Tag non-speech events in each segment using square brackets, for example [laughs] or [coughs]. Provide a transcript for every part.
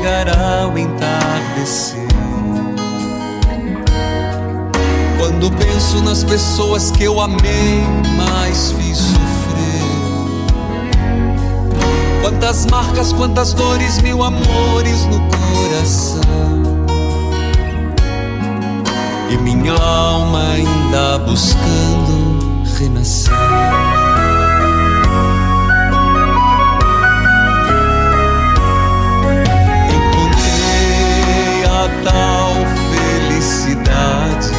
Chegará o entardecer. Quando penso nas pessoas que eu amei, mas fiz sofrer. Quantas marcas, quantas dores, mil amores no coração. E minha alma ainda buscando renascer. Tal felicidade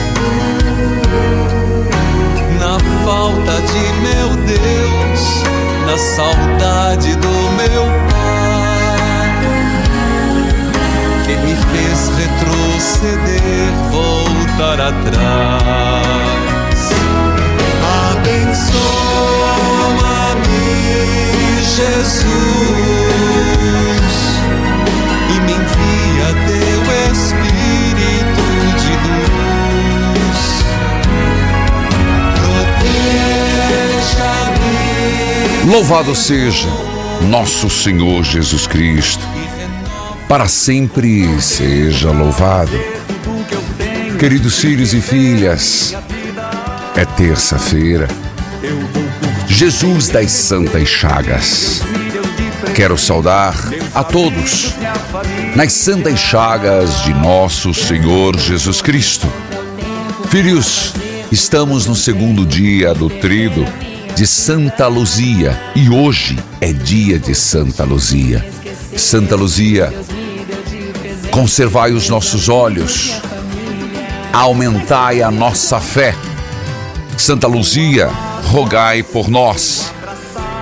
na falta de meu Deus, na saudade do meu Pai, que me fez retroceder, voltar atrás. Abençoa-me, Jesus e me envia teu Louvado seja nosso Senhor Jesus Cristo, para sempre seja louvado. Queridos filhos e filhas, é terça-feira, Jesus das Santas Chagas. Quero saudar a todos nas Santas Chagas de nosso Senhor Jesus Cristo. Filhos, estamos no segundo dia do trido de Santa Luzia e hoje é dia de Santa Luzia. Santa Luzia, conservai os nossos olhos, aumentai a nossa fé. Santa Luzia, rogai por nós.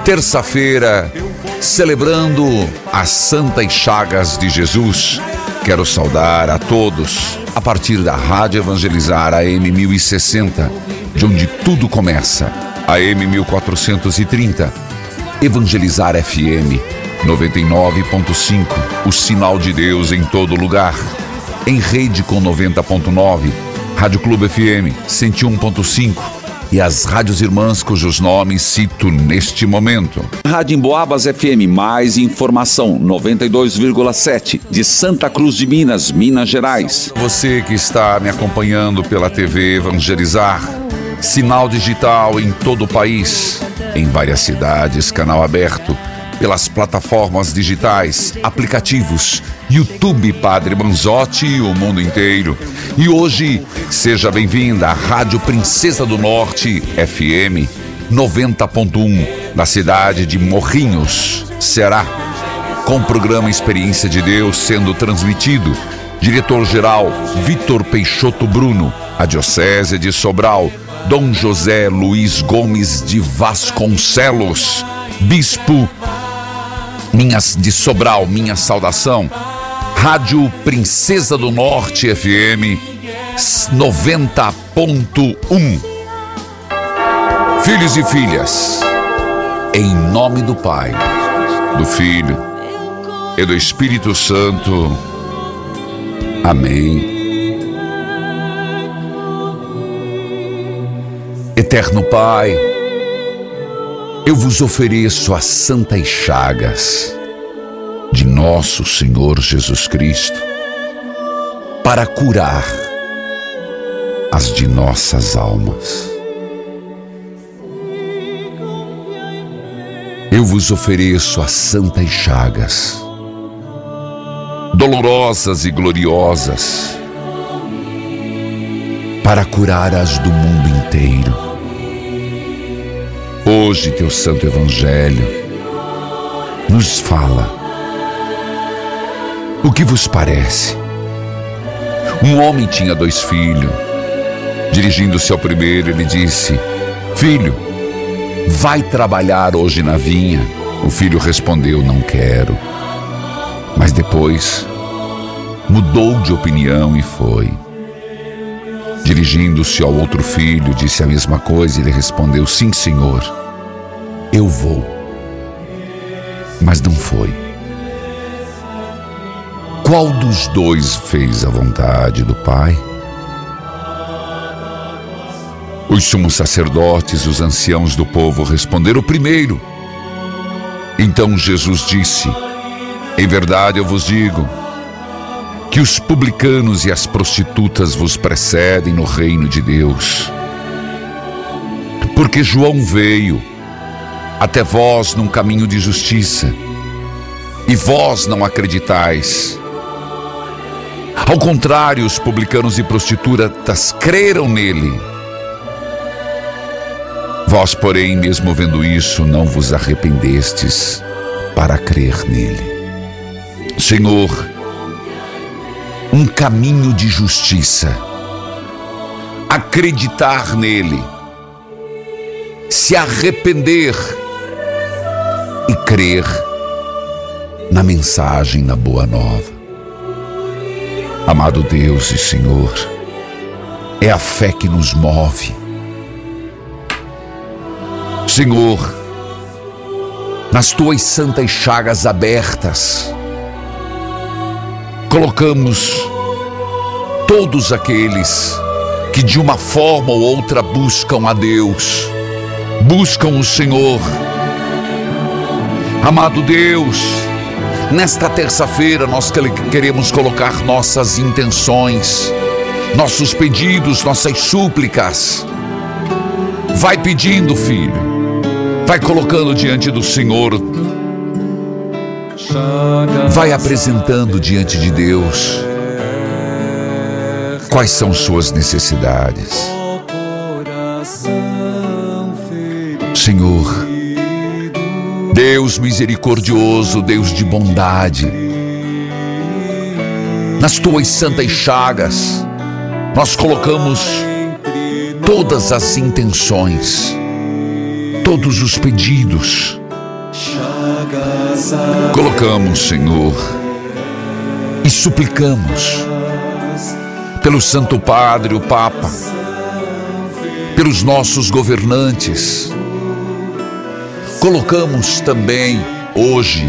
Terça-feira, celebrando as Santas Chagas de Jesus. Quero saudar a todos a partir da Rádio Evangelizar AM 1060, de onde tudo começa. AM 1430, Evangelizar FM 99.5, o sinal de Deus em todo lugar. Em rede com 90.9, Rádio Clube FM 101.5 e as rádios irmãs cujos nomes cito neste momento. Rádio Emboabas FM, mais informação, 92,7, de Santa Cruz de Minas, Minas Gerais. Você que está me acompanhando pela TV Evangelizar, sinal digital em todo o país, em várias cidades, canal aberto, pelas plataformas digitais, aplicativos, YouTube Padre Manzotti e o mundo inteiro. E hoje, seja bem-vinda à Rádio Princesa do Norte FM 90.1, na cidade de Morrinhos, Ceará com o programa Experiência de Deus sendo transmitido. Diretor-geral Vitor Peixoto Bruno, a Diocese de Sobral, Dom José Luiz Gomes de Vasconcelos, Bispo minhas de Sobral, minha saudação. Rádio Princesa do Norte FM 90.1. Filhos e filhas, em nome do Pai, do Filho e do Espírito Santo. Amém. Eterno Pai, eu vos ofereço as santas chagas de nosso Senhor Jesus Cristo para curar as de nossas almas. Eu vos ofereço as santas chagas, dolorosas e gloriosas, para curar as do mundo inteiro. Hoje, teu Santo Evangelho nos fala. O que vos parece? Um homem tinha dois filhos. Dirigindo-se ao primeiro, ele disse: Filho, vai trabalhar hoje na vinha? O filho respondeu: Não quero. Mas depois mudou de opinião e foi. Dirigindo-se ao outro filho, disse a mesma coisa e ele respondeu: Sim, senhor, eu vou. Mas não foi. Qual dos dois fez a vontade do Pai? Os sumos sacerdotes, os anciãos do povo responderam primeiro. Então Jesus disse: Em verdade eu vos digo, que os publicanos e as prostitutas vos precedem no reino de Deus. Porque João veio até vós num caminho de justiça, e vós não acreditais. Ao contrário, os publicanos e prostitutas creram nele. Vós, porém, mesmo vendo isso, não vos arrependestes para crer nele. Senhor, um caminho de justiça, acreditar nele, se arrepender e crer na mensagem, na boa nova. Amado Deus e Senhor, é a fé que nos move. Senhor, nas tuas santas chagas abertas, colocamos todos aqueles que de uma forma ou outra buscam a Deus, buscam o Senhor. Amado Deus, nesta terça-feira nós queremos colocar nossas intenções, nossos pedidos, nossas súplicas. Vai pedindo, filho, vai colocando diante do Senhor Vai apresentando diante de Deus quais são suas necessidades. Senhor, Deus misericordioso, Deus de bondade, nas tuas santas chagas, nós colocamos todas as intenções, todos os pedidos, Colocamos, Senhor, e suplicamos pelo Santo Padre, o Papa, pelos nossos governantes. Colocamos também hoje,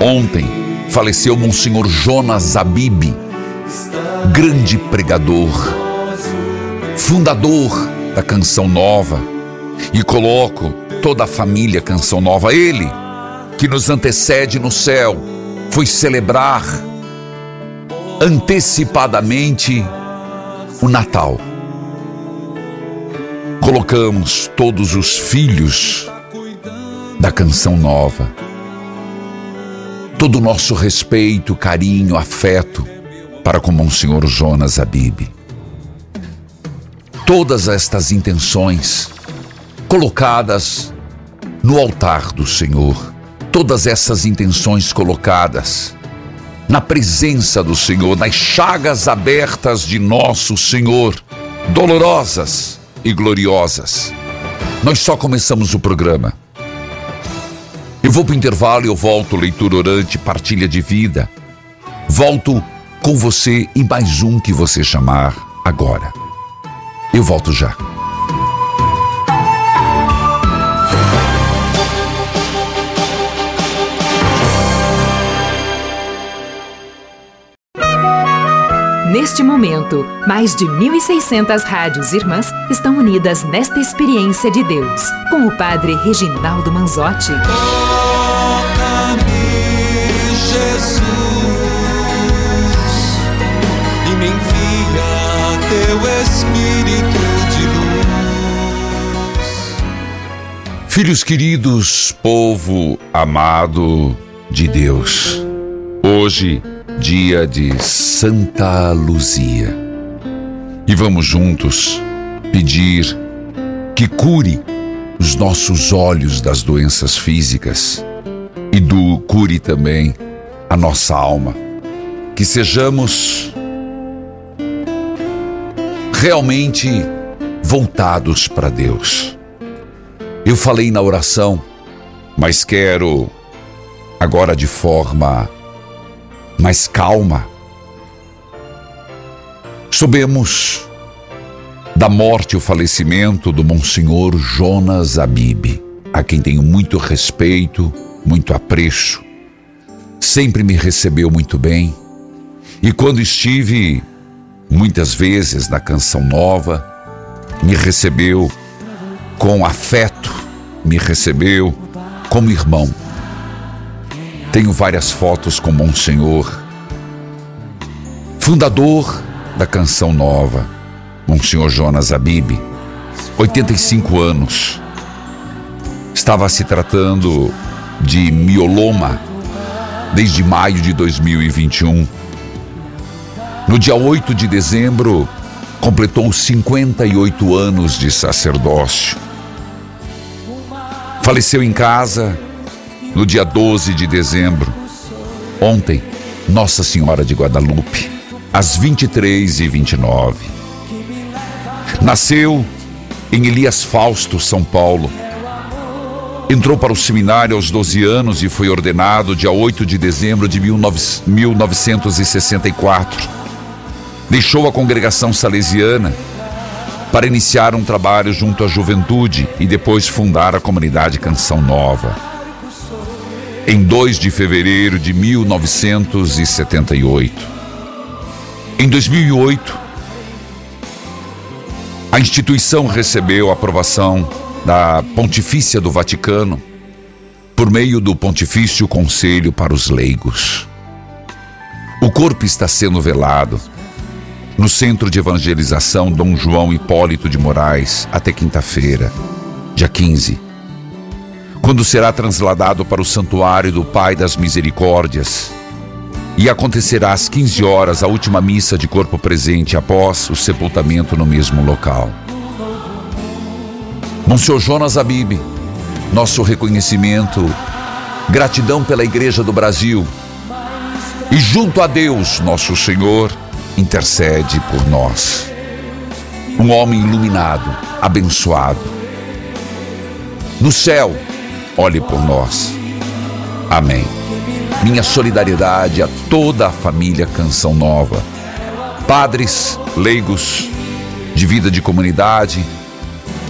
ontem, faleceu Monsenhor Jonas Abib, grande pregador, fundador da Canção Nova, e coloco toda a família Canção Nova, ele que nos antecede no céu foi celebrar antecipadamente o Natal. Colocamos todos os filhos da canção nova, todo o nosso respeito, carinho, afeto para com o Senhor Jonas Abib. Todas estas intenções colocadas no altar do Senhor todas essas intenções colocadas na presença do Senhor, nas chagas abertas de nosso Senhor, dolorosas e gloriosas. Nós só começamos o programa. Eu vou para o intervalo eu volto, leitura orante, partilha de vida. Volto com você e mais um que você chamar agora. Eu volto já. Neste momento, mais de 1.600 rádios irmãs estão unidas nesta experiência de Deus, com o Padre Reginaldo Manzotti. Filhos queridos, povo amado de Deus, hoje, dia de Santa Luzia, e vamos juntos pedir que cure os nossos olhos das doenças físicas e do cure também a nossa alma, que sejamos realmente voltados para Deus. Eu falei na oração, mas quero agora de forma mais calma. Soubemos da morte e o falecimento do Monsenhor Jonas Abib, a quem tenho muito respeito, muito apreço. Sempre me recebeu muito bem. E quando estive muitas vezes na Canção Nova, me recebeu com afeto, me recebeu como irmão. Tenho várias fotos com Monsenhor, fundador da Canção Nova, Monsenhor Jonas Abib, 85 anos. Estava se tratando de mioloma desde maio de 2021. No dia 8 de dezembro, completou 58 anos de sacerdócio. Faleceu em casa no dia 12 de dezembro. Ontem, Nossa Senhora de Guadalupe, às 23 e 29 Nasceu em Elias Fausto, São Paulo. Entrou para o seminário aos 12 anos e foi ordenado dia 8 de dezembro de 1964. Deixou a congregação salesiana para iniciar um trabalho junto à juventude e depois fundar a comunidade Canção Nova. Em 2 de fevereiro de 1978. Em 2008, a instituição recebeu a aprovação da Pontifícia do Vaticano por meio do Pontifício Conselho para os Leigos. O corpo está sendo velado no Centro de Evangelização Dom João Hipólito de Moraes até quinta-feira, dia 15, quando será transladado para o Santuário do Pai das Misericórdias. E acontecerá às 15 horas a última missa de corpo presente após o sepultamento no mesmo local. Monsenhor Jonas Abib, nosso reconhecimento, gratidão pela Igreja do Brasil e junto a Deus, nosso Senhor, intercede por nós. Um homem iluminado, abençoado. No céu, olhe por nós. Amém. Minha solidariedade a toda a família Canção Nova. Padres, leigos, de vida de comunidade.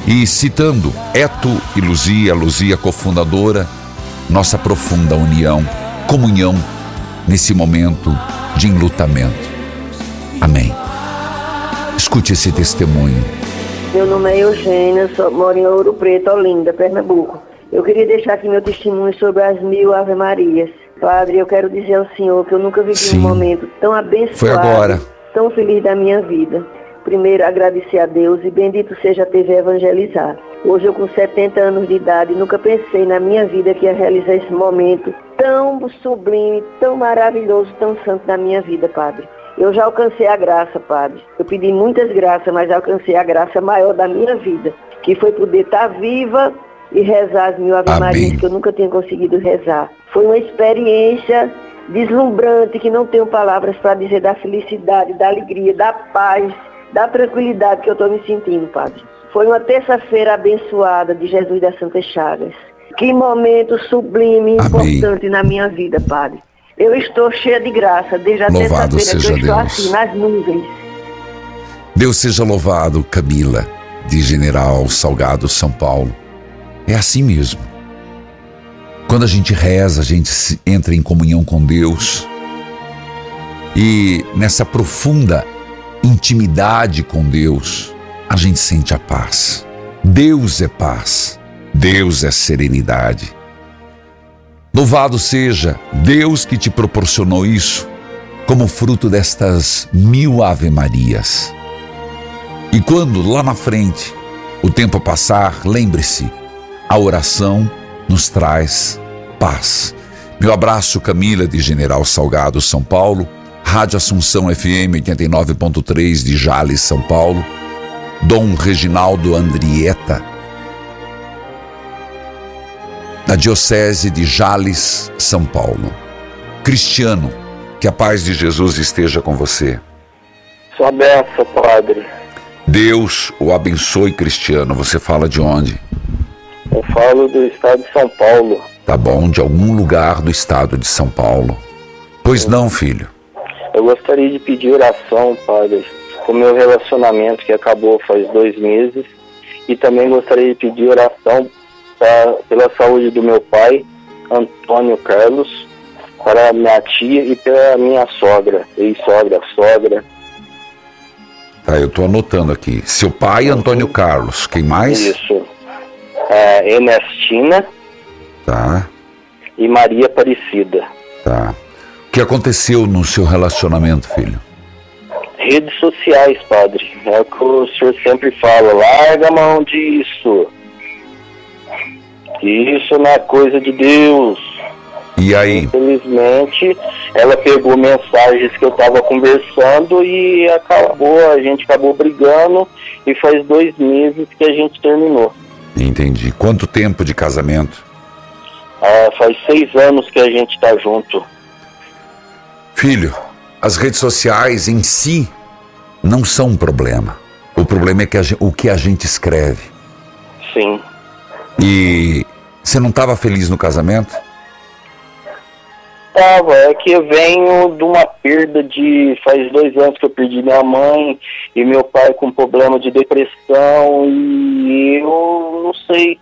E citando Eto e Luzia, Luzia cofundadora, nossa profunda união, comunhão nesse momento de enlutamento. Amém. Escute esse testemunho. Meu nome é Eugênia, sou, moro em Ouro Preto, Olinda, Pernambuco. Eu queria deixar aqui meu testemunho sobre as mil Ave Marias. Padre, eu quero dizer ao Senhor que eu nunca vivi Sim. um momento tão abençoado, tão feliz da minha vida. Primeiro, agradecer a Deus e bendito seja a TV Evangelizar. Hoje eu com 70 anos de idade, nunca pensei na minha vida que ia realizar esse momento tão sublime, tão maravilhoso, tão santo da minha vida, Padre. Eu já alcancei a graça, Padre. Eu pedi muitas graças, mas alcancei a graça maior da minha vida, que foi poder estar viva e rezar as mil Ave Amém. Marias que eu nunca tinha conseguido rezar. Foi uma experiência deslumbrante que não tenho palavras para dizer da felicidade, da alegria, da paz, da tranquilidade que eu estou me sentindo, Padre. Foi uma terça-feira abençoada de Jesus das Santas Chagas. Que momento sublime e importante na minha vida, Padre. Eu estou cheia de graça desde a terça-feira que eu estou Deus. assim, nas nuvens. Deus seja louvado, Camila, de General Salgado, São Paulo. É assim mesmo. Quando a gente reza, a gente entra em comunhão com Deus. E nessa profunda intimidade com Deus, a gente sente a paz. Deus é paz. Deus é serenidade. Louvado seja Deus que te proporcionou isso como fruto destas mil Ave-Marias. E quando lá na frente o tempo passar, lembre-se, a oração nos traz paz. Meu abraço, Camila de General Salgado, São Paulo, Rádio Assunção FM 89.3 de Jales, São Paulo, Dom Reginaldo Andrieta, da Diocese de Jales, São Paulo. Cristiano, que a paz de Jesus esteja com você. Sua benção, Padre. Deus o abençoe, Cristiano. Você fala de onde? Eu falo do estado de São Paulo. Tá bom, de algum lugar do estado de São Paulo. Pois não, filho. Eu gostaria de pedir oração, Padre, com o meu relacionamento que acabou faz dois meses. E também gostaria de pedir oração pra, pela saúde do meu pai, Antônio Carlos, para minha tia e pela minha sogra, ex-sogra, sogra. Tá, eu tô anotando aqui. Seu pai, Antônio Carlos. Quem mais? Isso. É, Ernestina Tá, e Maria Aparecida. tá. O que aconteceu no seu relacionamento, filho? Redes sociais, padre. É o que o senhor sempre fala. Larga a mão disso. Isso não é coisa de Deus. E aí? Infelizmente, ela pegou mensagens que eu estava conversando e acabou, a gente acabou brigando e faz dois meses que a gente terminou. Entendi. Quanto tempo de casamento? Ah, faz seis anos que a gente está junto. Filho, as redes sociais em si não são um problema. O problema é que a o que a gente escreve. Sim. E você não estava feliz no casamento? Tava, é que eu venho de uma perda de. Faz dois anos que eu perdi minha mãe e meu pai com problema de depressão e eu não sei.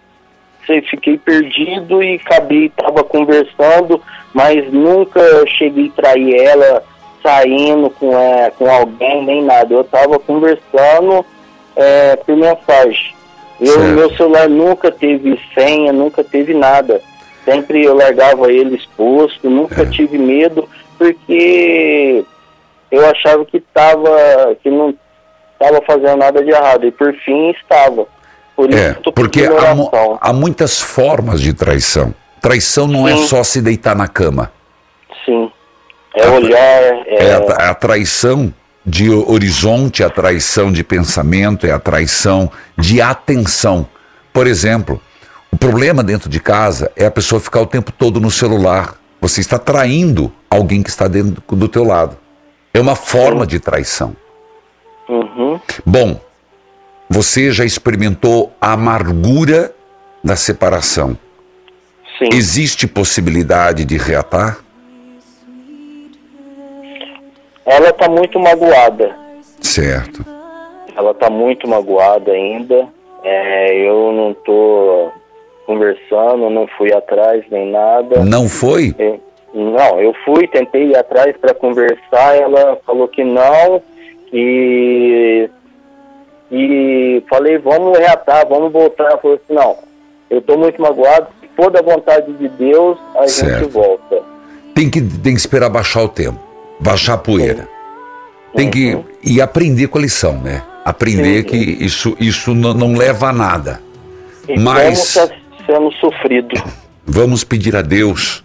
sei fiquei perdido e acabei, tava conversando, mas nunca cheguei a trair ela saindo com, é, com alguém, nem nada. Eu tava conversando é, por mensagem. Eu, Certo. meu celular nunca teve senha, nunca teve nada. Sempre eu largava ele exposto, nunca É. tive medo, porque eu achava que tava, que não estava fazendo nada de errado. E por fim estava. Por isso É, porque há, mu- há muitas formas de traição. Traição não é Sim. só se deitar na cama. Sim. É A- olhar. É, É a, a traição de horizonte, a traição de pensamento, é a traição de atenção. Por exemplo, o problema dentro de casa é a pessoa ficar o tempo todo no celular. Você está traindo alguém que está dentro do teu lado. É uma forma de traição. uhum, Bom, você já experimentou a amargura da separação. sim. Existe possibilidade de reatar? Ela tá muito magoada. Certo. Ela tá muito magoada ainda. É, eu não tô conversando, não fui atrás nem nada. Não foi? Eu- não, eu fui, tentei ir atrás para conversar, ela falou que não, e, e falei, vamos reatar, vamos voltar. Ela falou assim, não, eu tô muito magoado, se for da vontade de Deus, a Certo. gente volta. Tem que, tem que esperar baixar o tempo, baixar a poeira. Tem que Uhum. e aprender com a lição, né? Aprender Sim, que isso, isso não, não leva a nada. E Mas- como tá sendo sofrido. [coughs] Vamos pedir a Deus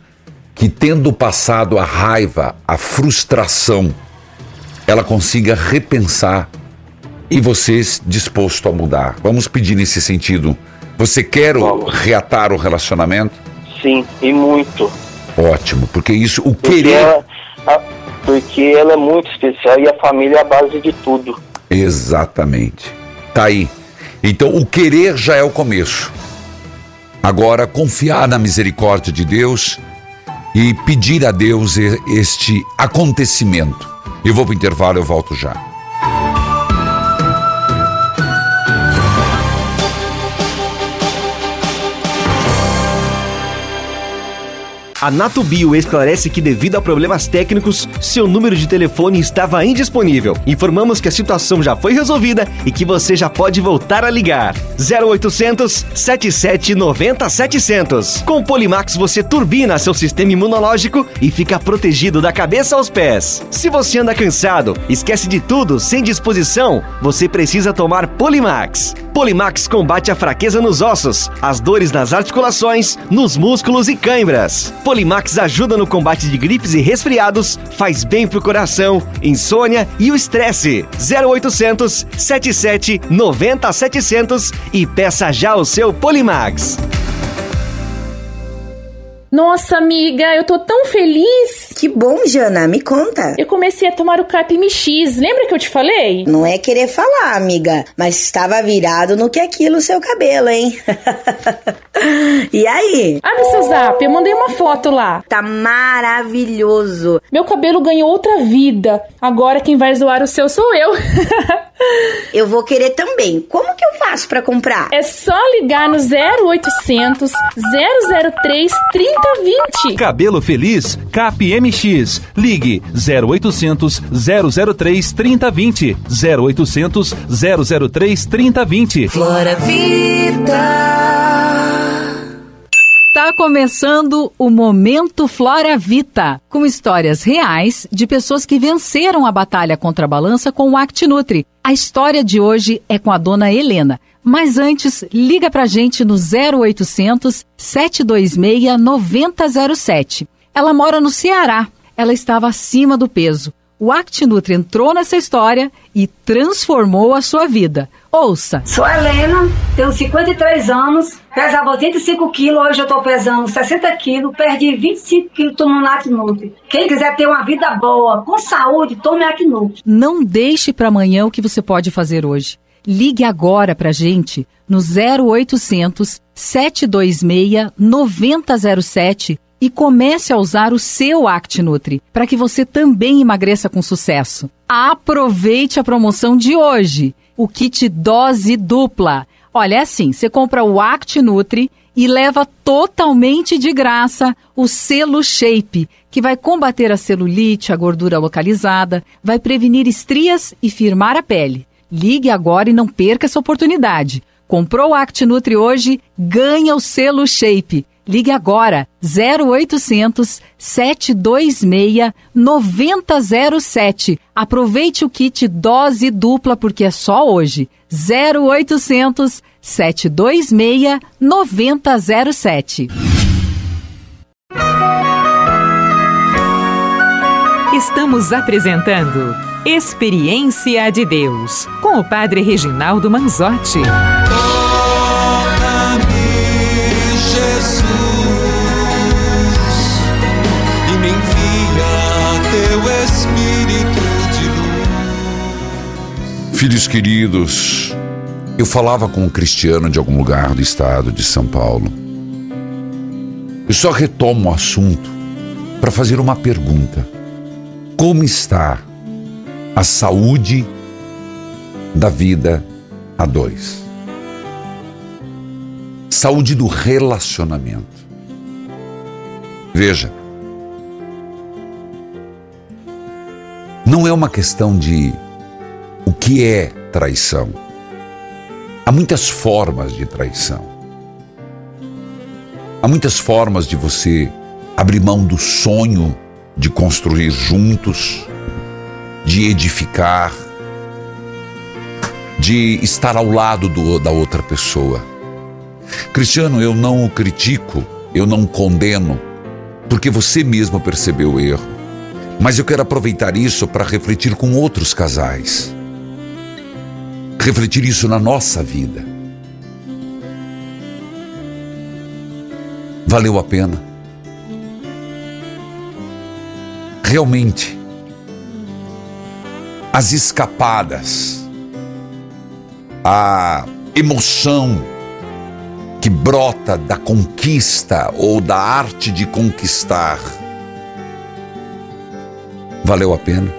que, tendo passado a raiva, a frustração, ela consiga repensar e você disposto a mudar. Vamos pedir nesse sentido. Você quer Vamos. reatar o relacionamento? Sim, e muito. Ótimo, porque isso, o Porque querer. ela, porque ela é muito especial e a família é a base de tudo. Exatamente. Tá aí. Então, o querer já é o começo. Agora, confiar na misericórdia de Deus e pedir a Deus este acontecimento. Eu vou para o intervalo, eu volto já. A Natubio esclarece que devido a problemas técnicos, seu número de telefone estava indisponível. Informamos que a situação já foi resolvida e que você já pode voltar a ligar. 0800 77 90 700. Com Polimax você turbina seu sistema imunológico e fica protegido da cabeça aos pés. Se você anda cansado, esquece de tudo, sem disposição, você precisa tomar Polimax. Polimax combate a fraqueza nos ossos, as dores nas articulações, nos músculos e cãibras. Polimax ajuda no combate de gripes e resfriados, faz bem pro coração, insônia e o estresse. 0800 77 90 700 e peça já o seu Polimax. Nossa, amiga, eu tô tão feliz. Que bom, Jana, me conta. Eu comecei a tomar o CapMX, lembra que eu te falei? Não é querer falar, amiga, mas estava virado no que é aquilo o seu cabelo, hein? [laughs] [laughs] e aí? Abre seu zap, eu mandei uma foto lá. Tá maravilhoso. Meu cabelo ganhou outra vida. Agora quem vai zoar o seu sou eu. [laughs] eu vou querer também. Como que eu faço para comprar? É só ligar no 0800 003 3020. Cabelo Feliz CapMX. Ligue 0800 003 3020. 0800 003 3020. Flora Vida. Está começando o Momento Flora Vita, com histórias reais de pessoas que venceram a batalha contra a balança com o ActiNutri. A história de hoje é com a dona Helena. Mas antes, liga pra gente no 0800 726 9007. Ela mora no Ceará. Ela estava acima do peso. O ActiNutri entrou nessa história e transformou a sua vida. Ouça. Sou Helena, tenho 53 anos, pesava 85 quilos, hoje eu estou pesando 60 quilos, perdi 25 quilos tomando ActiNutri. Quem quiser ter uma vida boa, com saúde, tome ActiNutri. Não deixe para amanhã o que você pode fazer hoje. Ligue agora para gente no 0800 726 9007 e comece a usar o seu ActiNutri para que você também emagreça com sucesso. Aproveite a promoção de hoje, o kit dose dupla. Olha, é assim, você compra o ActiNutri e leva totalmente de graça o selo Shape, que vai combater a celulite, a gordura localizada, vai prevenir estrias e firmar a pele. Ligue agora e não perca essa oportunidade. Comprou o ActiNutri hoje, ganha o selo Shape. Ligue agora 0800 726 9007. Aproveite o kit dose dupla porque é só hoje. 0800 726 9007. Estamos apresentando Experiência de Deus com o Padre Reginaldo Manzotti. Filhos queridos, eu falava com um cristiano de algum lugar do estado de São Paulo. Eu só retomo o assunto para fazer uma pergunta: Como está a saúde da vida a dois? Saúde do relacionamento. Veja, não é uma questão de que é traição. Há muitas formas de traição. Há muitas formas de você abrir mão do sonho de construir juntos, de edificar, de estar ao lado do, da outra pessoa. Cristiano, eu não o critico, eu não condeno, porque você mesmo percebeu o erro. Mas eu quero aproveitar isso para refletir com outros casais refletir isso na nossa vida. Valeu a pena. Realmente, as escapadas, a emoção que brota da conquista ou da arte de conquistar, valeu a pena?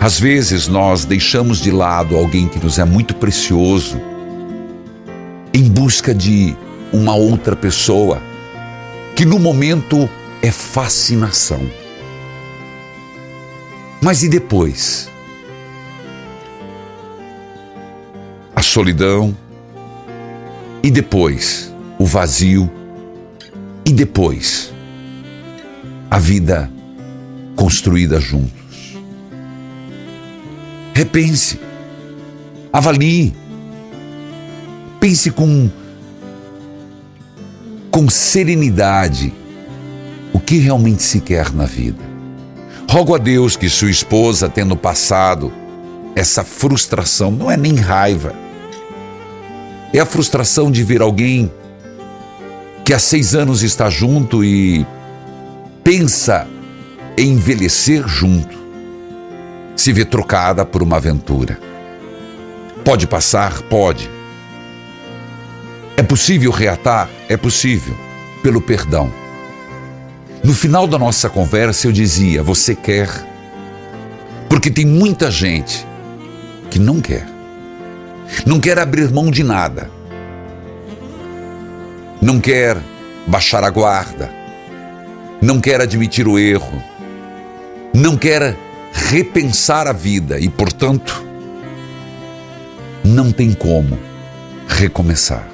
Às vezes nós deixamos de lado alguém que nos é muito precioso em busca de uma outra pessoa que no momento é fascinação. Mas e depois? A solidão, e depois o vazio, e depois a vida construída juntos. Repense, avalie, pense com, com serenidade o que realmente se quer na vida. Rogo a Deus que sua esposa, tendo passado essa frustração, não é nem raiva, é a frustração de ver alguém que há seis anos está junto e pensa em envelhecer junto, se vê trocada por uma aventura. Pode passar? Pode. É possível reatar? É possível, pelo perdão. No final da nossa conversa eu dizia: Você quer? Porque tem muita gente que não quer. Não quer abrir mão de nada. Não quer baixar a guarda. Não quer admitir o erro. Não quer repensar a vida e, portanto, não tem como recomeçar.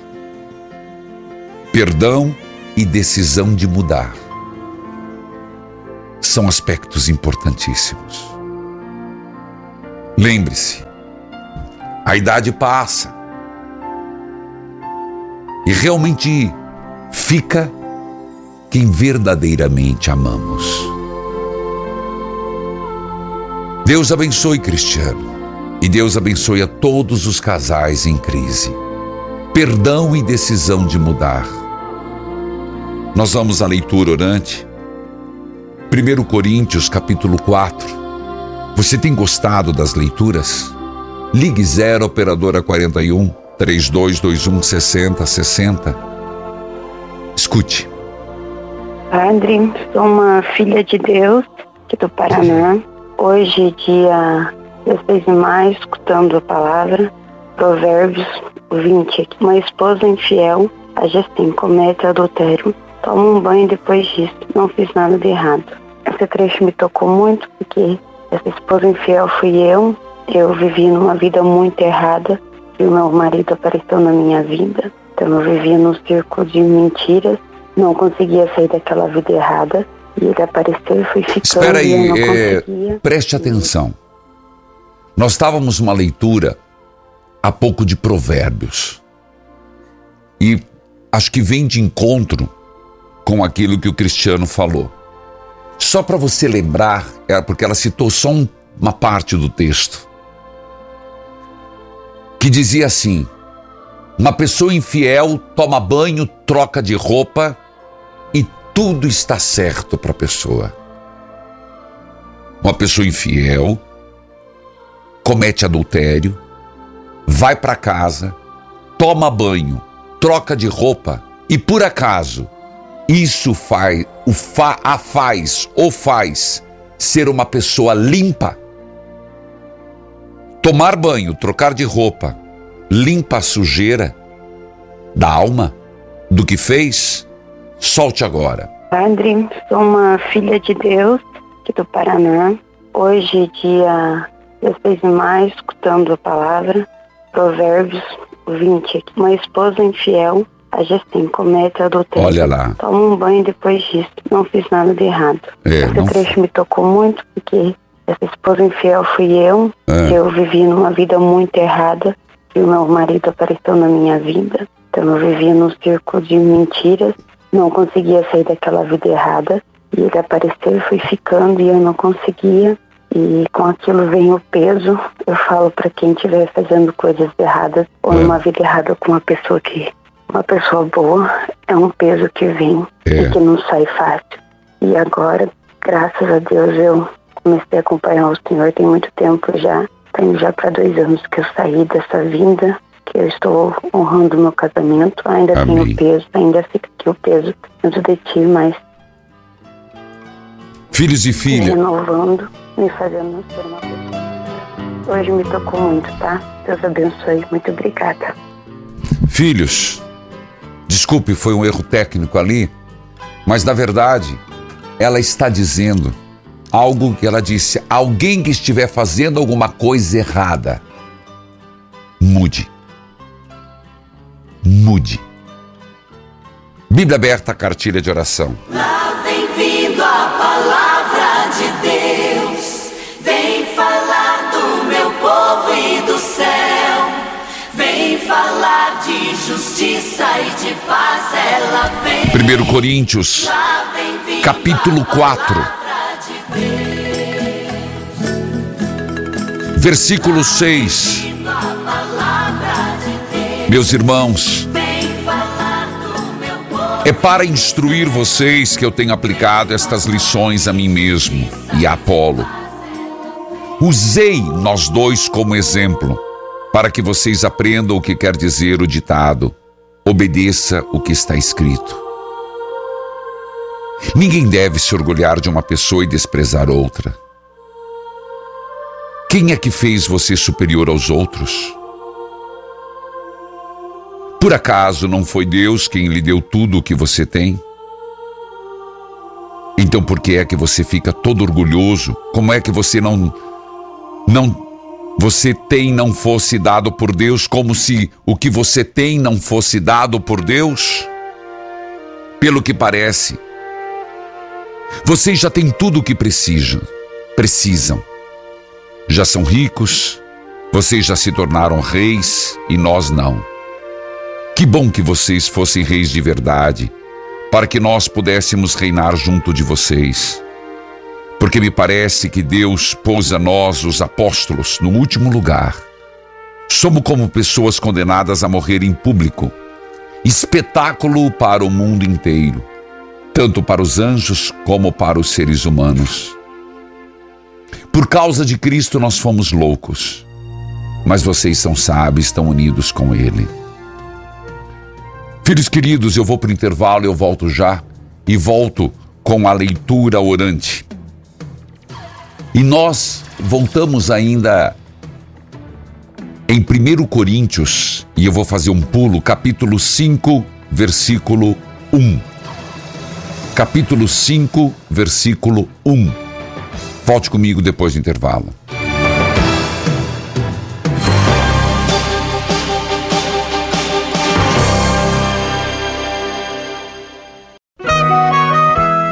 Perdão e decisão de mudar são aspectos importantíssimos. Lembre-se, a idade passa e realmente fica quem verdadeiramente amamos. Deus abençoe Cristiano e Deus abençoe a todos os casais em crise. Perdão e decisão de mudar. Nós vamos à leitura orante 1 Coríntios capítulo 4. Você tem gostado das leituras? Ligue 0 operadora 41 3221 6060. Escute. Padre, sou uma filha de Deus aqui do Paraná. Hoje, dia 16 de maio, escutando a palavra, Provérbios 20. Uma esposa infiel, a Gestim, comete adultério. Toma um banho depois disso. Não fiz nada de errado. Esse trecho me tocou muito porque essa esposa infiel fui eu. Eu vivi numa vida muito errada e o meu marido apareceu na minha vida. Então eu vivia num círculo de mentiras, não conseguia sair daquela vida errada. E ele apareceu e fui ficando. Espera aí, é, preste atenção. Nós estávamos numa leitura há pouco de Provérbios. E acho que vem de encontro com aquilo que o Cristiano falou. Só para você lembrar, é porque ela citou só um- uma parte do texto, que dizia assim: uma pessoa infiel toma banho, troca de roupa tudo está certo para a pessoa. Uma pessoa infiel comete adultério, vai para casa, toma banho, troca de roupa e por acaso isso faz, o fa, a faz ou faz ser uma pessoa limpa. Tomar banho, trocar de roupa, limpa a sujeira da alma do que fez? Solte agora. Padre, sou uma filha de Deus aqui do Paraná. Hoje, dia 16 de maio, escutando a palavra, Provérbios 20. Uma esposa infiel, a Gestim, comete adultério. Olha lá. Toma um banho depois disso. Não fiz nada de errado. É, Esse não trecho me tocou muito porque essa esposa infiel fui eu. É. Eu vivi numa vida muito errada e o meu marido apareceu na minha vida. Então eu vivia num círculo de mentiras, não conseguia sair daquela vida errada. E ele apareceu e fui ficando e eu não conseguia. E com aquilo vem o peso. Eu falo para quem estiver fazendo coisas erradas ou numa vida errada com uma pessoa que uma pessoa boa, é um peso que vem e que não sai fácil. E agora, graças a Deus, eu comecei a acompanhar o Senhor tem muito tempo já. Tem já para dois anos que eu saí dessa vida, que eu estou honrando meu casamento. Ainda Amém. tenho peso, ainda fica aqui o peso dentro de ti, mas Filhos e filhas, renovando, me fazendo ser uma pessoa. Hoje me tocou muito, tá? Deus abençoe. Muito obrigada. filhos, desculpe, foi um erro técnico ali. Mas na verdade, ela está dizendo algo que ela disse: alguém que estiver fazendo alguma coisa errada, mude. Mude. Bíblia aberta, cartilha de oração. Lá vem vindo a palavra de Deus, vem falar do meu povo e do céu, vem falar de justiça e de paz, ela vem. 1 Coríntios, capítulo 4, versículo 6. Meus irmãos, é para instruir vocês que eu tenho aplicado estas lições a mim mesmo e a Apolo. Usei nós dois como exemplo, para que vocês aprendam o que quer dizer o ditado: obedeça o que está escrito. Ninguém deve se orgulhar de uma pessoa e desprezar outra. Quem é que fez você superior aos outros? Por acaso não foi Deus quem lhe deu tudo o que você tem? Então por que é que você fica todo orgulhoso? Como é que você não não você tem não fosse dado por Deus como se o que você tem não fosse dado por Deus? Pelo que parece, vocês já têm tudo o que precisam. Precisam. Já são ricos, vocês já se tornaram reis e nós não. Que bom que vocês fossem reis de verdade, para que nós pudéssemos reinar junto de vocês. Porque me parece que Deus pôs a nós, os apóstolos, no último lugar. Somos como pessoas condenadas a morrer em público, espetáculo para o mundo inteiro, tanto para os anjos como para os seres humanos. Por causa de Cristo nós fomos loucos, mas vocês são sábios, estão unidos com Ele. Filhos queridos, eu vou para o intervalo, eu volto já e volto com a leitura orante. E nós voltamos ainda em 1 Coríntios, e eu vou fazer um pulo, capítulo 5, versículo 1. Capítulo 5, versículo 1. Volte comigo depois do intervalo.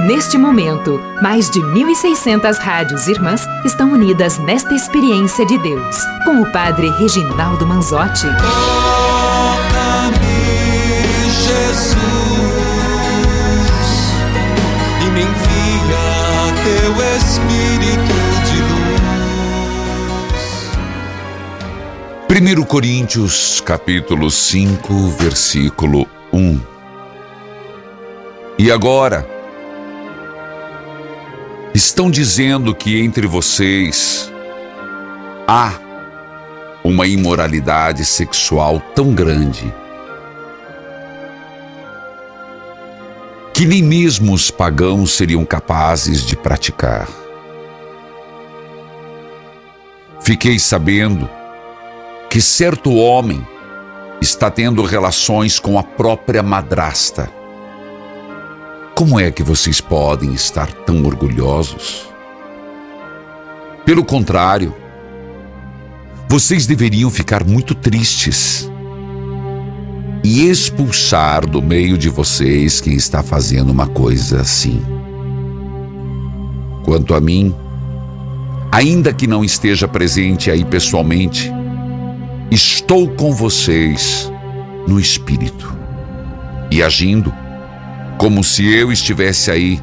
Neste momento, mais de 1.600 rádios irmãs estão unidas nesta experiência de Deus, com o Padre Reginaldo Manzotti. Toca-me, Jesus, e me envia teu Espírito de luz. 1 Coríntios, capítulo 5, versículo 1. E agora, estão dizendo que entre vocês há uma imoralidade sexual tão grande que nem mesmo os pagãos seriam capazes de praticar. Fiquei sabendo que certo homem está tendo relações com a própria madrasta. Como é que vocês podem estar tão orgulhosos? Pelo contrário, vocês deveriam ficar muito tristes e expulsar do meio de vocês quem está fazendo uma coisa assim. Quanto a mim, ainda que não esteja presente aí pessoalmente, estou com vocês no espírito e agindo como se eu estivesse aí.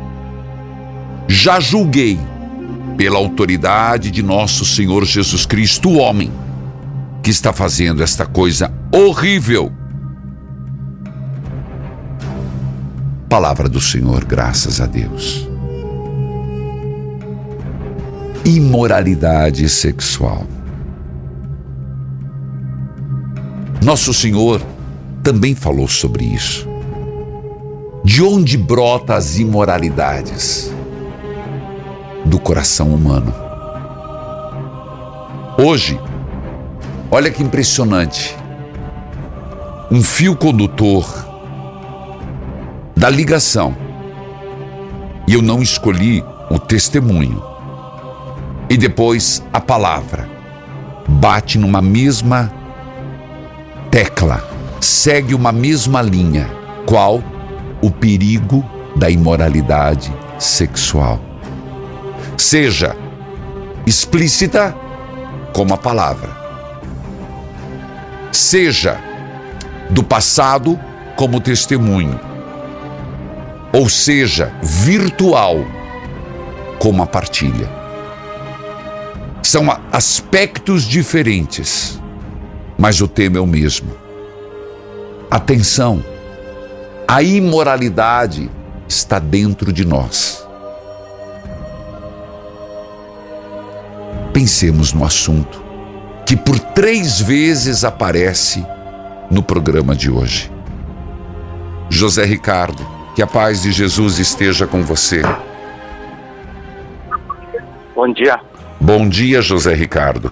Já julguei, pela autoridade de nosso Senhor Jesus Cristo, o homem que está fazendo esta coisa horrível. Palavra do Senhor, graças a Deus. Imoralidade sexual. Nosso Senhor também falou sobre isso. De onde brota as imoralidades? Do coração humano. Hoje, olha que impressionante. Um fio condutor da ligação E eu não escolhi o testemunho. E depois a palavra bate numa mesma tecla, segue uma mesma linha. Qual? O perigo da imoralidade sexual. Seja explícita como a palavra, seja do passado como testemunho, ou seja, virtual como a partilha. São aspectos diferentes, mas o tema é o mesmo. Atenção, a imoralidade está dentro de nós. Pensemos no assunto que por três vezes aparece no programa de hoje. José Ricardo, que a paz de Jesus esteja com você. Bom dia. Bom dia, José Ricardo.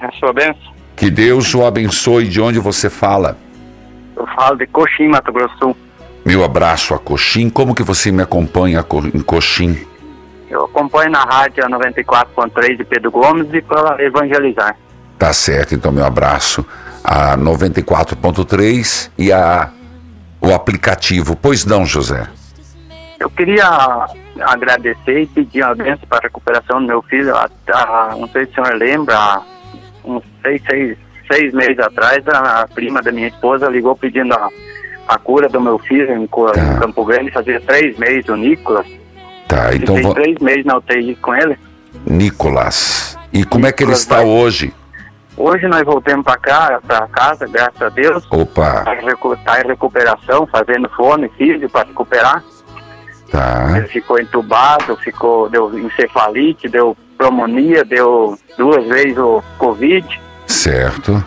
É a sua benção. Que Deus o abençoe. De onde você fala? Eu falo de Coxim, Mato Grosso. Meu abraço a Coxim. Como que você me acompanha co- em Coxim? Eu acompanho na rádio a 94.3 de Pedro Gomes e para evangelizar. Tá certo, então meu abraço a 94.3 e a o aplicativo. Pois não, José. Eu queria agradecer e pedir uma bênção para a recuperação do meu filho. A- a- não sei se o senhor lembra, há uns seis, seis, seis meses atrás, a prima da minha esposa ligou pedindo a, a cura do meu filho em, em Campo Grande. Fazia três meses, o Nicolas. Tá, então Fiquei três meses na UTI com ele. Nicolas. E como é que ele Nicolas está vai- hoje? Hoje nós voltamos para cá, para casa, graças a Deus. Opa, Está em, tá em recuperação, fazendo fone, físico para recuperar. tá. Ele ficou entubado, ficou, deu encefalite, deu pneumonia, deu duas vezes o Covid. Certo.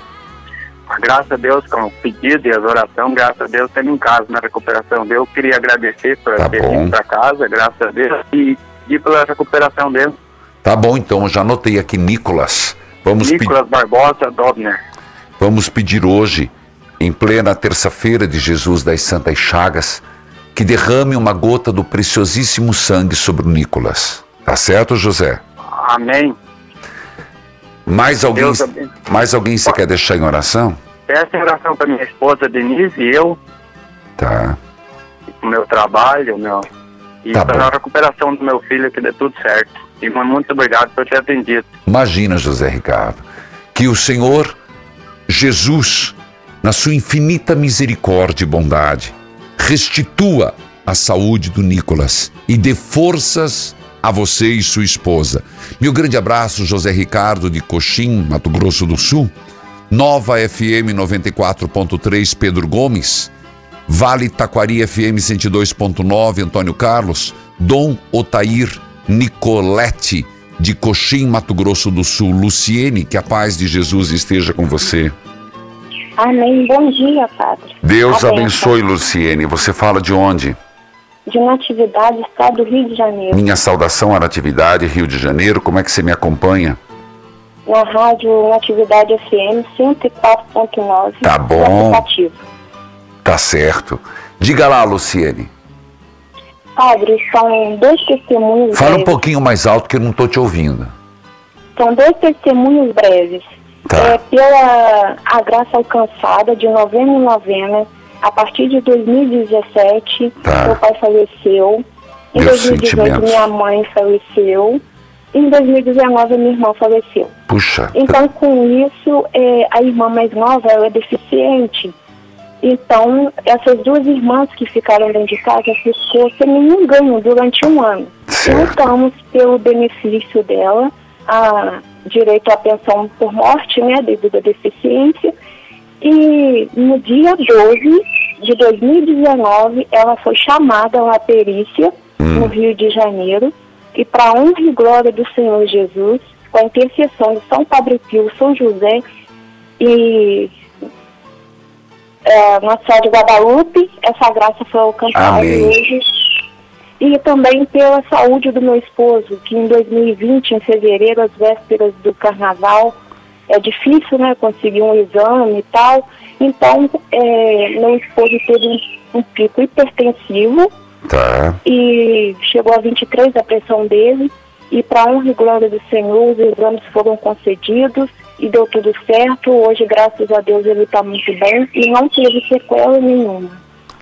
Graças a Deus, com o pedido e as orações, graças a Deus, teve em casa na recuperação dele. Eu queria agradecer por Tá ter vindo para casa, graças a Deus, e, e pela recuperação dele. Tá bom, então eu já anotei aqui Nicolas. Vamos, pe- Nicolas Barbosa Dobner. vamos pedir hoje, em plena terça-feira de Jesus das Santas Chagas, que derrame uma gota do preciosíssimo sangue sobre o Nicolas. Tá certo, José? Amém. Mais alguém, mais alguém você quer deixar em oração? Peço em oração para minha esposa Denise e eu, Tá. o meu trabalho, meu. E Tá para a recuperação do meu filho, que dê tudo certo. E muito obrigado por ter atendido. Imagina, José Ricardo, que o Senhor Jesus, na sua infinita misericórdia e bondade, restitua a saúde do Nicolas e dê forças a você e sua esposa. Meu grande abraço, José Ricardo de Coxim, Mato Grosso do Sul. Nova FM 94.3, Pedro Gomes. Vale Taquari FM 102.9, Antônio Carlos. Dom Otair Nicolete, de Coxim, Mato Grosso do Sul. Luciene, que a paz de Jesus esteja com você. Amém. Bom dia, Padre. Deus abençoe, Luciene. Você fala de onde? De Natividade, Estado do Rio de Janeiro. Minha saudação à Natividade, Rio de Janeiro. Como é que você me acompanha? Na rádio Natividade FM 104.9. Tá bom. aplicativo. Tá certo. Diga lá, Luciene. Padre, são dois testemunhos Fala um breves. pouquinho mais alto que eu não tô te ouvindo. São dois testemunhos breves. Tá. É, pela a graça alcançada de novena em novena, a partir de 2017, Tá. meu pai faleceu. Em Meus 2018, sentimentos. minha mãe faleceu. Em 2019, minha irmã faleceu. Puxa. Então, com isso, é, a irmã mais nova ela é deficiente. Então, essas duas irmãs que ficaram dentro de casa ficou sem nenhum ganho durante um ano. Lutamos pelo benefício dela, a direito à pensão por morte, né, devido à deficiência. E no dia 12 de 2019, ela foi chamada à perícia no Rio de Janeiro. E para honra e glória do Senhor Jesus, com a intercessão de São Padre Pio, São José e é, Nossa Senhora de Guadalupe, essa graça foi alcançada Amém. hoje. E também pela saúde do meu esposo, que em 2020, em fevereiro, às vésperas do carnaval, é difícil, né, conseguir um exame e tal. Então, é, meu esposo teve um, um pico hipertensivo Tá. E chegou a 23 a pressão dele. E para honra e glória do Senhor, os exames foram concedidos e deu tudo certo. Hoje, graças a Deus, ele está muito bem e não teve sequela nenhuma.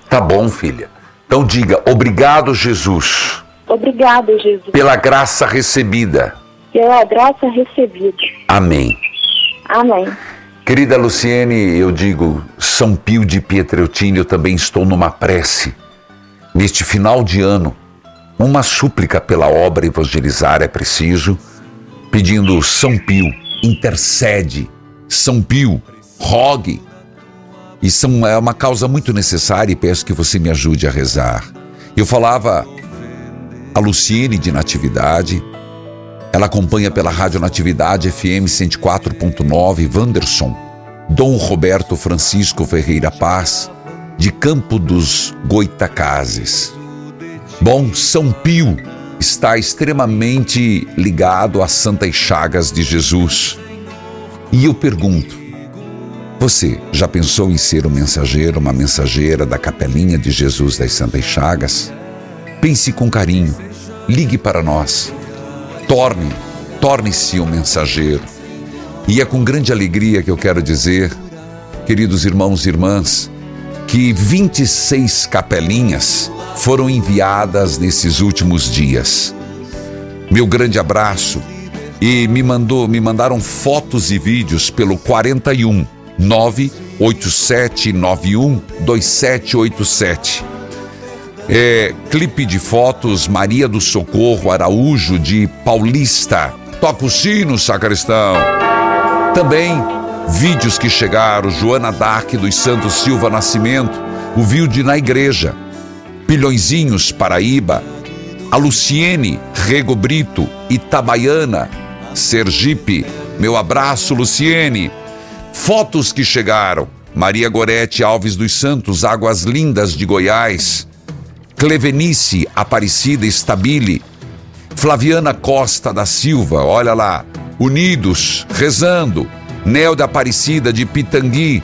Tá bom, filha. Então diga, obrigado, Jesus, Obrigada, Jesus, pela graça recebida. pela graça recebida. Amém. Amém. Querida Luciene, eu digo, São Pio de Pietreutina, eu também estou numa prece. Neste final de ano, uma súplica pela obra evangelizar é preciso, pedindo São Pio, intercede, São Pio, rogue. E é uma causa muito necessária e peço que você me ajude a rezar. Eu falava a Luciene de Natividade, ela acompanha pela Rádio Natividade FM 104.9, Wanderson, Dom Roberto Francisco Ferreira Paz, de Campo dos Goitacazes. Bom, São Pio está extremamente ligado às Santas Chagas de Jesus. E eu pergunto, você já pensou em ser um mensageiro, uma mensageira da capelinha de Jesus das Santas Chagas? Pense com carinho, ligue para nós, torne, torne-se um mensageiro. E é com grande alegria que eu quero dizer, queridos irmãos e irmãs, que 26 capelinhas foram enviadas nesses últimos dias. Meu grande abraço e me mandou, me mandaram fotos e vídeos pelo 41 98791 2787. É, clipe de fotos Maria do Socorro Araújo de Paulista. Toca o sino, sacristão. Também vídeos que chegaram, Joana Dark dos Santos Silva Nascimento, o Vilde na Igreja, Pilhõezinhos, Paraíba, a Luciene Rego Brito, Itabaiana, Sergipe. Meu abraço, Luciene. Fotos que chegaram, Maria Gorete Alves dos Santos, Águas Lindas de Goiás, Clevenice Aparecida Estabile, Flaviana Costa da Silva, olha lá, Unidos, rezando, Nel da Aparecida de Pitangui,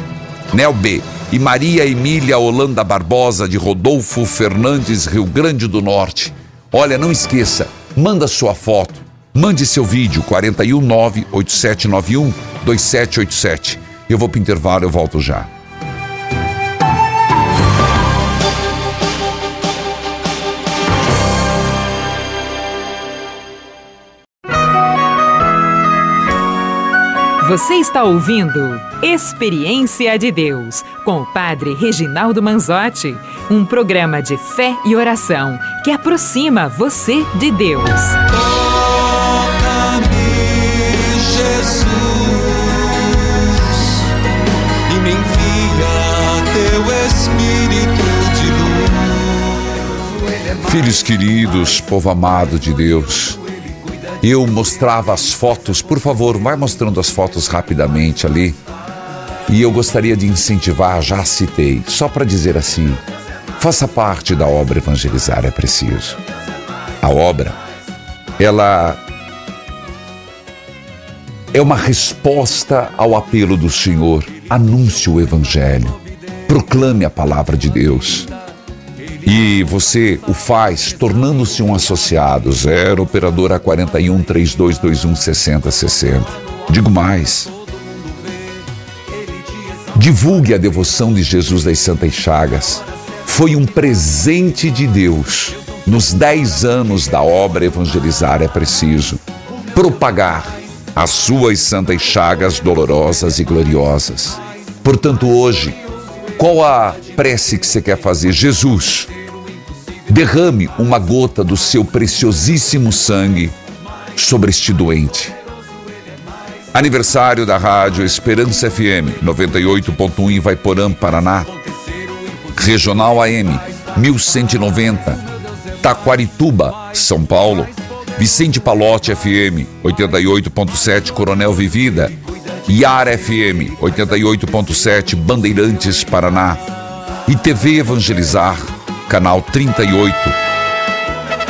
Nel B. E Maria Emília Holanda Barbosa de Rodolfo Fernandes, Rio Grande do Norte. Olha, não esqueça, manda sua foto, mande seu vídeo, 419 8791 2787. Eu vou para o intervalo, eu volto já. Você está ouvindo Experiência de Deus com o Padre Reginaldo Manzotti, um programa de fé e oração que aproxima você de Deus. Jesus, e me envia teu Espírito de luz. Filhos queridos, povo amado de Deus, eu mostrava as fotos, por favor, vai mostrando as fotos rapidamente ali. E eu gostaria de incentivar, já citei, só para dizer assim: faça parte da obra evangelizar é preciso. A obra, ela é uma resposta ao apelo do Senhor. Anuncie o Evangelho, proclame a palavra de Deus. E você o faz tornando-se um associado. 0 operadora 41 3221 6060. Digo mais. Divulgue a devoção de Jesus das Santas Chagas. Foi um presente de Deus. Nos 10 anos da obra Evangelizar é preciso propagar as suas santas chagas dolorosas e gloriosas. Portanto, hoje, qual a prece que você quer fazer? Jesus, derrame uma gota do seu preciosíssimo sangue sobre este doente. Aniversário da rádio Esperança FM 98.1 em Vaiporã, Paraná. Regional AM 1190, Taquarituba, São Paulo. Vicente Palote FM 88.7 Coronel Vivida. Iar FM 88.7 Bandeirantes, Paraná. E TV Evangelizar, canal 38.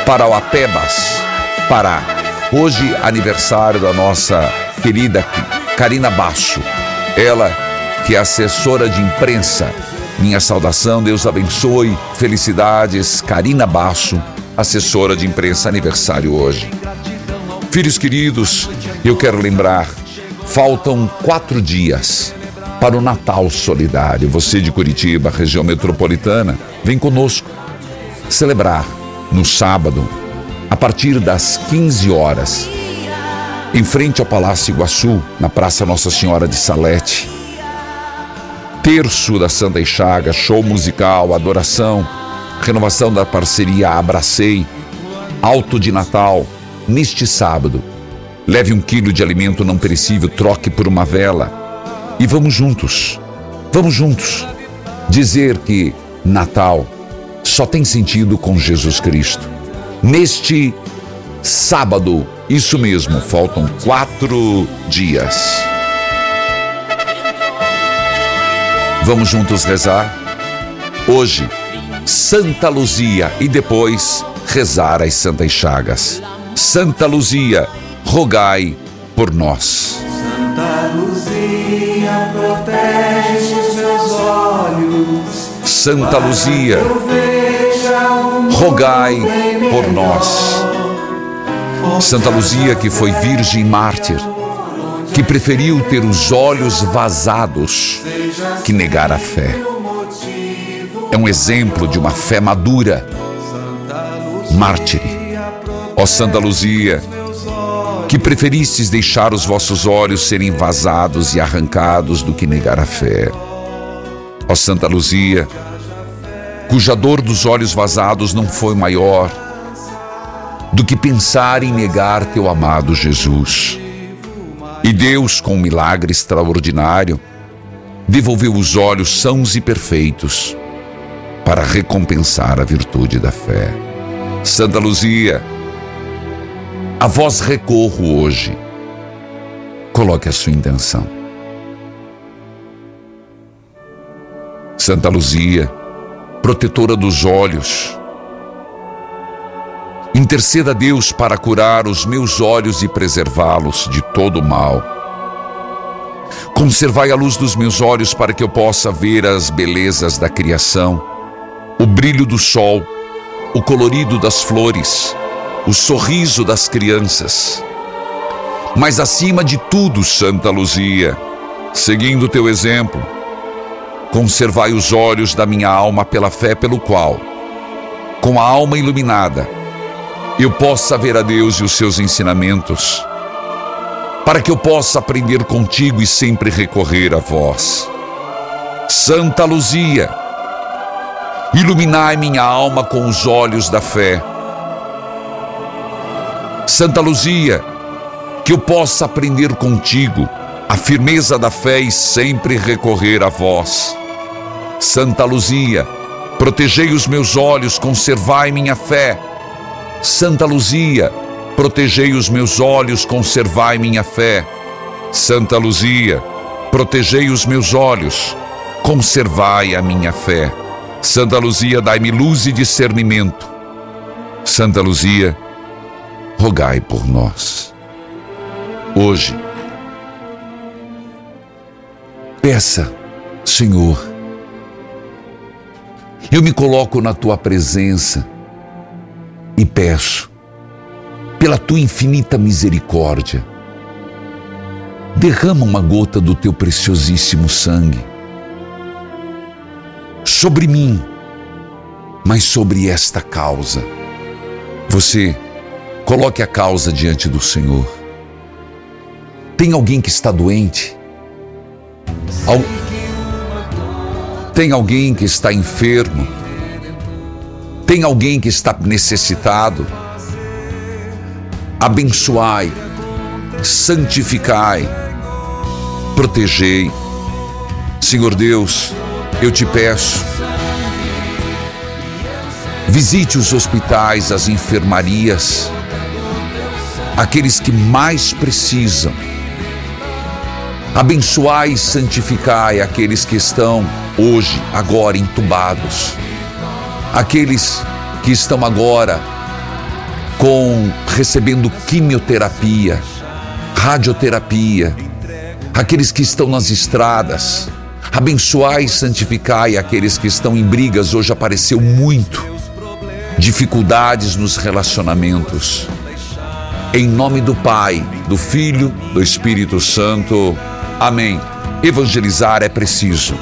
Parauapebas, Pará. Hoje, aniversário da nossa querida Karina Basso. Ela que é assessora de imprensa Minha saudação, Deus abençoe. Felicidades, Karina Basso, assessora de imprensa, aniversário hoje. Filhos queridos, eu quero lembrar, faltam quatro dias para o Natal Solidário. Você de Curitiba, região metropolitana, vem conosco celebrar no sábado, a partir das 15 horas, em frente ao Palácio Iguaçu, na Praça Nossa Senhora de Salete terço da Santa Enxaga, show musical, adoração, renovação da parceria Abracei, Alto de Natal, neste sábado. Leve um quilo de alimento não perecível, troque por uma vela e vamos juntos, vamos juntos dizer que Natal só tem sentido com Jesus Cristo. Neste sábado, isso mesmo, faltam quatro dias. Vamos juntos rezar? Hoje, Santa Luzia e depois rezar as Santas Chagas. Santa Luzia, rogai por nós. Santa Luzia, protege os meus olhos. Santa Luzia, rogai por nós. Santa Luzia, que foi virgem mártir, que preferiu ter os olhos vazados que negar a fé. É um exemplo de uma fé madura, mártire. Ó Santa Luzia, que preferistes deixar os vossos olhos serem vazados e arrancados do que negar a fé. Ó Santa Luzia, cuja dor dos olhos vazados não foi maior do que pensar em negar teu amado Jesus. E Deus, com um milagre extraordinário, devolveu os olhos sãos e perfeitos para recompensar a virtude da fé. Santa Luzia, a vós recorro hoje. Coloque a sua intenção. Santa Luzia, protetora dos olhos, Interceda a Deus para curar os meus olhos e preservá-los de todo o mal. Conservai a luz dos meus olhos para que eu possa ver as belezas da criação, o brilho do sol, o colorido das flores, o sorriso das crianças. Mas acima de tudo, Santa Luzia, seguindo teu exemplo, conservai os olhos da minha alma pela fé pelo qual, com a alma iluminada, eu possa ver a Deus e os seus ensinamentos, para que eu possa aprender contigo e sempre recorrer a vós. Santa Luzia, iluminai minha alma com os olhos da fé. Santa Luzia, que eu possa aprender contigo a firmeza da fé e sempre recorrer a vós. Santa Luzia, protegei os meus olhos, conservai minha fé Santa Luzia, protegei os meus olhos, conservai minha fé. Santa Luzia, protegei os meus olhos, conservai a minha fé. Santa Luzia, dai-me luz e discernimento. Santa Luzia, rogai por nós. Hoje, peça, Senhor, eu me coloco na tua presença e peço, pela tua infinita misericórdia, derrama uma gota do teu preciosíssimo sangue sobre mim, mas sobre esta causa. Você coloque a causa diante do Senhor. Tem alguém que está doente? Al... Tem alguém que está enfermo? Tem alguém que está necessitado? Abençoai, santificai, protegei. Senhor Deus, eu te peço, visite os hospitais, as enfermarias, aqueles que mais precisam. Abençoai e santificai aqueles que estão hoje, agora, entubados aqueles que estão agora com recebendo quimioterapia, radioterapia, aqueles que estão nas estradas, Abençoai e santificai aqueles que estão em brigas, hoje apareceu muito. Dificuldades nos relacionamentos. Em nome do Pai, do Filho, do Espírito Santo. Amém. Evangelizar é preciso